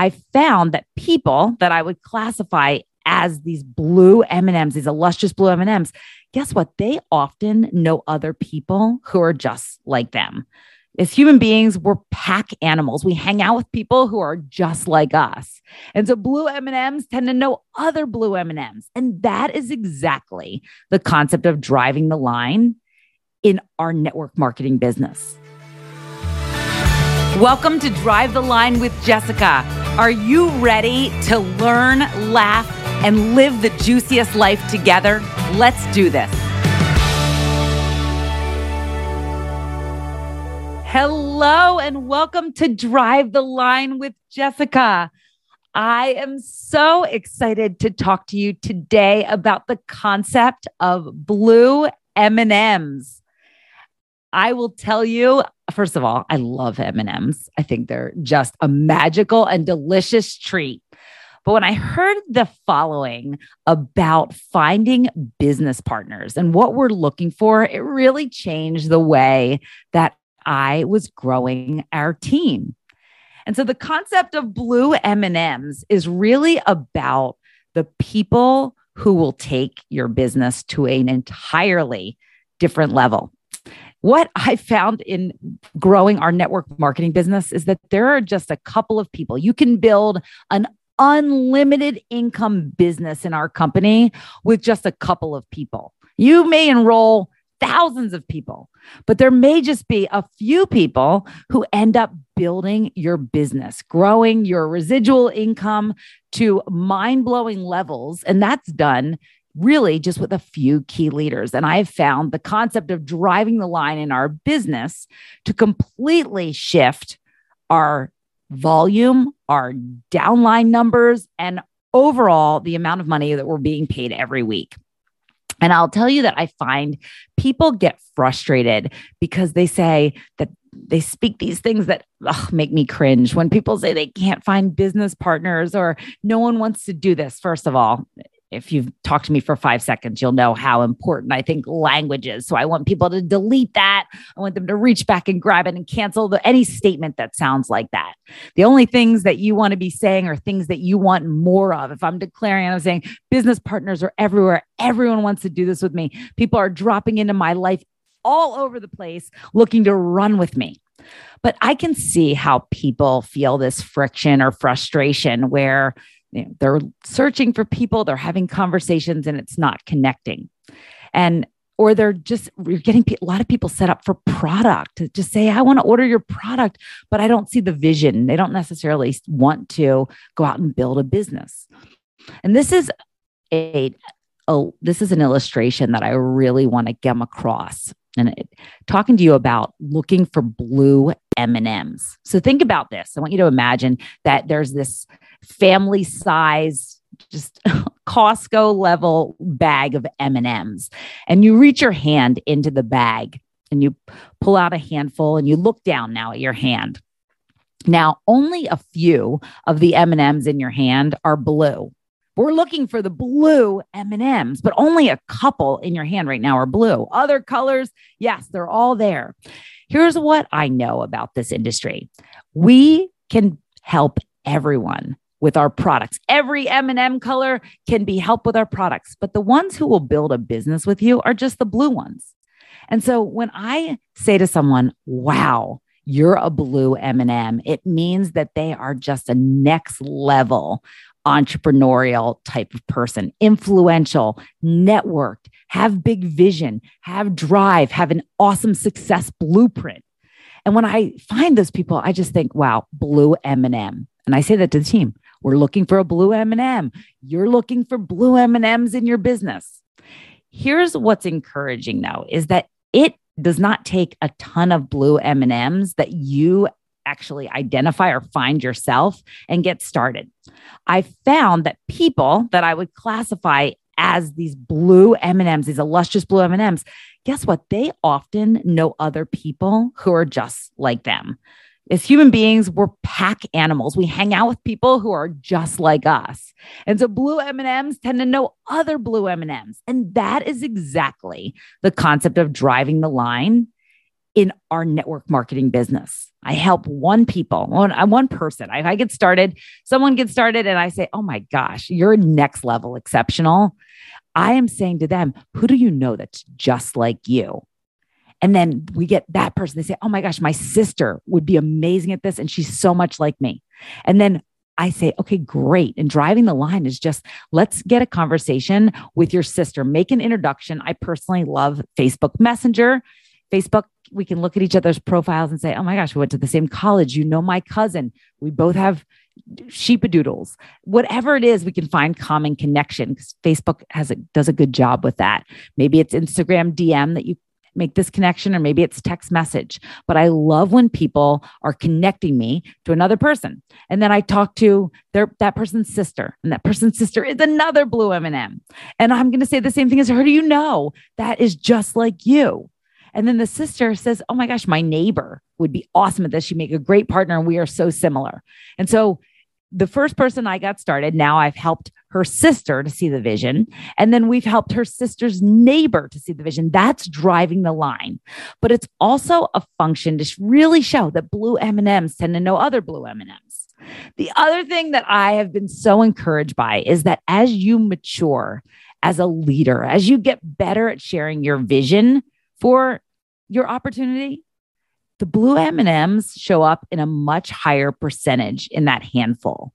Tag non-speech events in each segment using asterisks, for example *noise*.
I found that people that I would classify as these blue M&Ms, these illustrious blue M&Ms, guess what? They often know other people who are just like them. As human beings, we're pack animals. We hang out with people who are just like us. And so blue M&Ms tend to know other blue M&Ms. And that is exactly the concept of driving the line in our network marketing business. Welcome to Drive the Line with Jessica. Are you ready to learn, laugh, and live the juiciest life together? Let's do this. Hello, and welcome to Drive the Line with Jessica. I am so excited to talk to you today about the concept of blue M&Ms. I will tell you, first of all, I love M&Ms. I think they're just a magical and delicious treat. But when I heard the following about finding business partners and what we're looking for, it really changed the way that I was growing our team. And so the concept of blue M&Ms is really about the people who will take your business to an entirely different level. What I found in growing our network marketing business is that there are just a couple of people. You can build an unlimited income business in our company with just a couple of people. You may enroll thousands of people, but there may just be a few people who end up building your business, growing your residual income to mind blowing levels. And that's done really just with a few key leaders. And I've found the concept of driving the line in our business to completely shift our volume, our downline numbers, and overall the amount of money that we're being paid every week. And I'll tell you that I find people get frustrated because they say that they speak these things that ugh, make me cringe when people say they can't find business partners or no one wants to do this. First of all, if you've talked to me for five seconds, you'll know how important I think language is. So I want people to delete that. I want them to reach back and grab it and cancel the, any statement that sounds like that. The only things that you want to be saying are things that you want more of. If I'm declaring, I'm saying business partners are everywhere. Everyone wants to do this with me. People are dropping into my life all over the place looking to run with me. But I can see how people feel this friction or frustration where you know, they're searching for people, they're having conversations, and it's not connecting. And or they're just you're getting a lot of people set up for product to just say i want to order your product but i don't see the vision. They don't necessarily want to go out and build a business. And this is a, a this is an illustration that i really want to get across. And it, talking to you about looking for blue m&ms so think about this. I want you to imagine that there's this family size just *laughs* Costco level bag of M&Ms and you reach your hand into the bag and you pull out a handful and you look down now at your hand. Now, only a few of the M&Ms in your hand are blue. We're looking for the blue M&Ms, but only a couple in your hand right now are blue. Other colors, yes, they're all there. Here's what I know about this industry. We can help everyone with our products. Every M&M color can be helped with our products, but the ones who will build a business with you are just the blue ones. And so when I say to someone, "Wow, you're a blue M&M," it means that they are just a next level entrepreneurial type of person, influential, networked, have big vision, have drive, have an awesome success blueprint. And when I find those people, I just think, wow, blue M&M. And I say that to the team. We're looking for a blue M&M. You're looking for blue M&Ms in your business. Here's what's encouraging though is that it does not take a ton of blue M&Ms that you actually identify or find yourself and get started. I found that people that I would classify as these blue M&Ms, these illustrious blue M&Ms, guess what? They often know other people who are just like them as human beings we're pack animals we hang out with people who are just like us and so blue m&ms tend to know other blue m&ms and that is exactly the concept of driving the line in our network marketing business. I help one people, one, uh, one person. I, I get started, someone gets started, and I say, Oh my gosh, you're next level exceptional. I am saying to them, Who do you know that's just like you? And then we get that person, they say, Oh my gosh, my sister would be amazing at this. And she's so much like me. And then I say, okay, great. And driving the line is just let's get a conversation with your sister, make an introduction. I personally love Facebook Messenger. Facebook, we can look at each other's profiles and say, oh my gosh, we went to the same college. You know my cousin. We both have sheepadoodles. Whatever it is, we can find common connection because Facebook has a, does a good job with that. Maybe it's Instagram DM that you make this connection, or maybe it's text message. But I love when people are connecting me to another person. And then I talk to their that person's sister, and that person's sister is another blue M&M. And I'm going to say the same thing as her. Do you know that is just like you? And then the sister says, Oh my gosh, my neighbor would be awesome at this. She'd make a great partner, and we are so similar. And so the first person I got started, now I've helped her sister to see the vision. And then we've helped her sister's neighbor to see the vision. That's driving the line. But it's also a function to really show that blue M&Ms tend to know other blue M&Ms. The other thing that I have been so encouraged by is that as you mature as a leader, as you get better at sharing your vision for your opportunity, the blue M&Ms show up in a much higher percentage in that handful.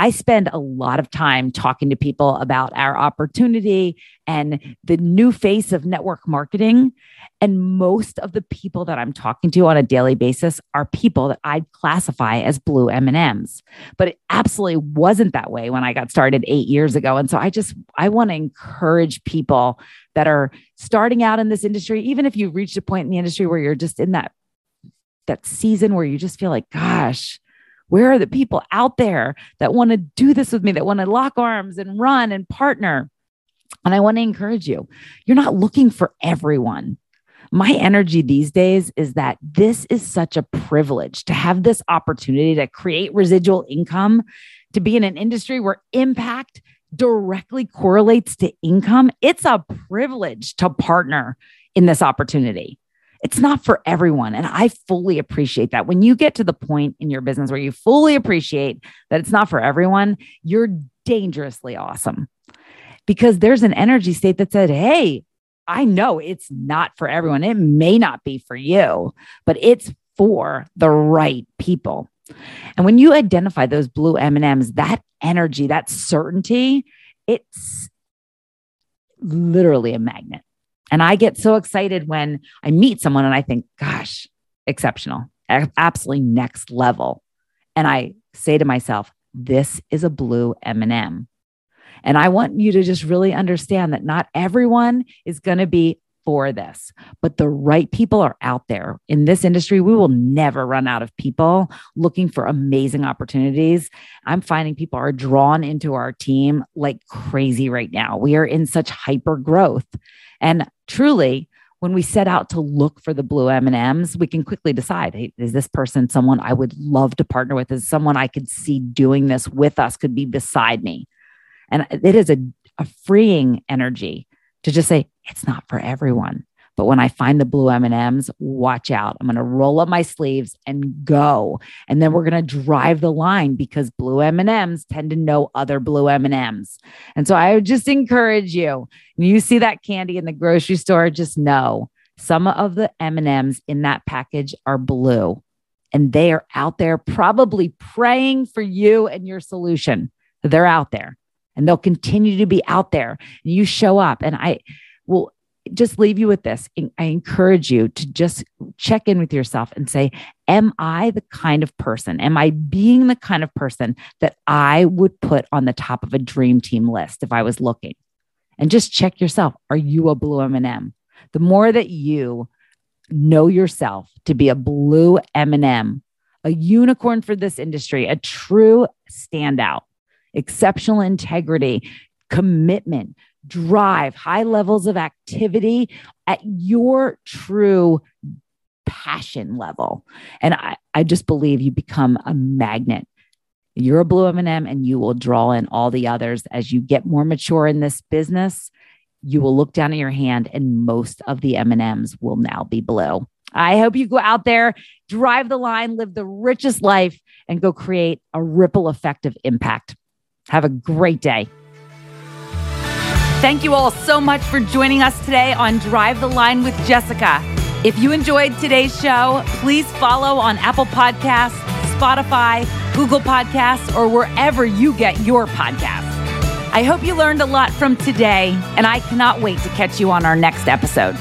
I spend a lot of time talking to people about our opportunity and the new face of network marketing. And most of the people that I'm talking to on a daily basis are people that I'd classify as blue M&Ms. But it absolutely wasn't that way when I got started 8 years ago. And so I just I want to encourage people that are starting out in this industry even if you've reached a point in the industry where you're just in that that season where you just feel like, gosh, where are the people out there that want to do this with me, that want to lock arms and run and partner? And I want to encourage you, you're not looking for everyone. My energy these days is that this is such a privilege to have this opportunity to create residual income, to be in an industry where impact directly correlates to income. It's a privilege to partner in this opportunity it's not for everyone. And I fully appreciate that. When you get to the point in your business where you fully appreciate that it's not for everyone, you're dangerously awesome because there's an energy state that said, Hey, I know it's not for everyone. It may not be for you, but it's for the right people. And when you identify those blue M&Ms, that energy, that certainty, it's literally a magnet. And I get so excited when I meet someone and I think, gosh, exceptional, absolutely next level. And I say to myself, this is a blue M&M. And I want you to just really understand that not everyone is going to be for this, but the right people are out there in this industry. We will never run out of people looking for amazing opportunities. I'm finding people are drawn into our team like crazy right now. We are in such hyper growth. And truly, when we set out to look for the blue M&Ms, we can quickly decide, hey, is this person someone I would love to partner with? Is someone I could see doing this with us, could be beside me? And it is a, a freeing energy to just say, it's not for everyone. But when I find the blue M&Ms, watch out. I'm going to roll up my sleeves and go. And then we're going to drive the line because blue M&Ms tend to know other blue M&Ms. And so I would just encourage you, when you see that candy in the grocery store, just know some of the M&Ms in that package are blue and they are out there probably praying for you and your solution. They're out there and they'll continue to be out there. And you show up and I will just leave you with this. I encourage you to just check in with yourself and say, Am I the kind of person? Am I being the kind of person that I would put on the top of a dream team list if I was looking? And just check yourself. Are you a blue M&M? The more that you know yourself to be a blue M&M, a unicorn for this industry, a true standout, exceptional integrity, commitment, drive, high levels of activity at your true passion level. And I, I just believe you become a magnet. You're a blue M&M and you will draw in all the others as you get more mature in this business. You will look down at your hand and most of the M&Ms will now be blue. I hope you go out there, drive the line, live the richest life, and go create a ripple effect of impact. Have a great day. Thank you all so much for joining us today on Drive the Line with Jessica. If you enjoyed today's show, please follow on Apple Podcasts, Spotify, Google Podcasts, or wherever you get your podcasts. I hope you learned a lot from today, and I cannot wait to catch you on our next episode.